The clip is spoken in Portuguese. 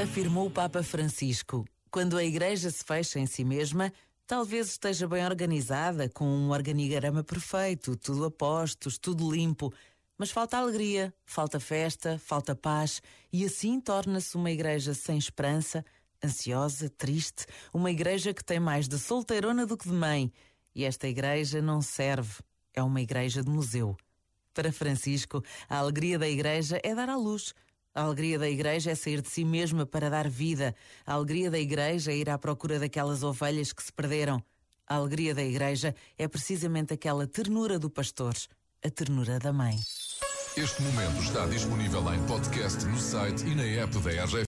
Afirmou o Papa Francisco: quando a Igreja se fecha em si mesma, talvez esteja bem organizada, com um organigrama perfeito, tudo a postos, tudo limpo. Mas falta alegria, falta festa, falta paz, e assim torna-se uma igreja sem esperança, ansiosa, triste, uma igreja que tem mais de solteirona do que de mãe. E esta igreja não serve, é uma igreja de museu. Para Francisco, a alegria da igreja é dar à luz a alegria da igreja é sair de si mesma para dar vida. A alegria da igreja é ir à procura daquelas ovelhas que se perderam. A alegria da igreja é precisamente aquela ternura do pastor, a ternura da mãe. Este momento está disponível em podcast no site e na app da RGF.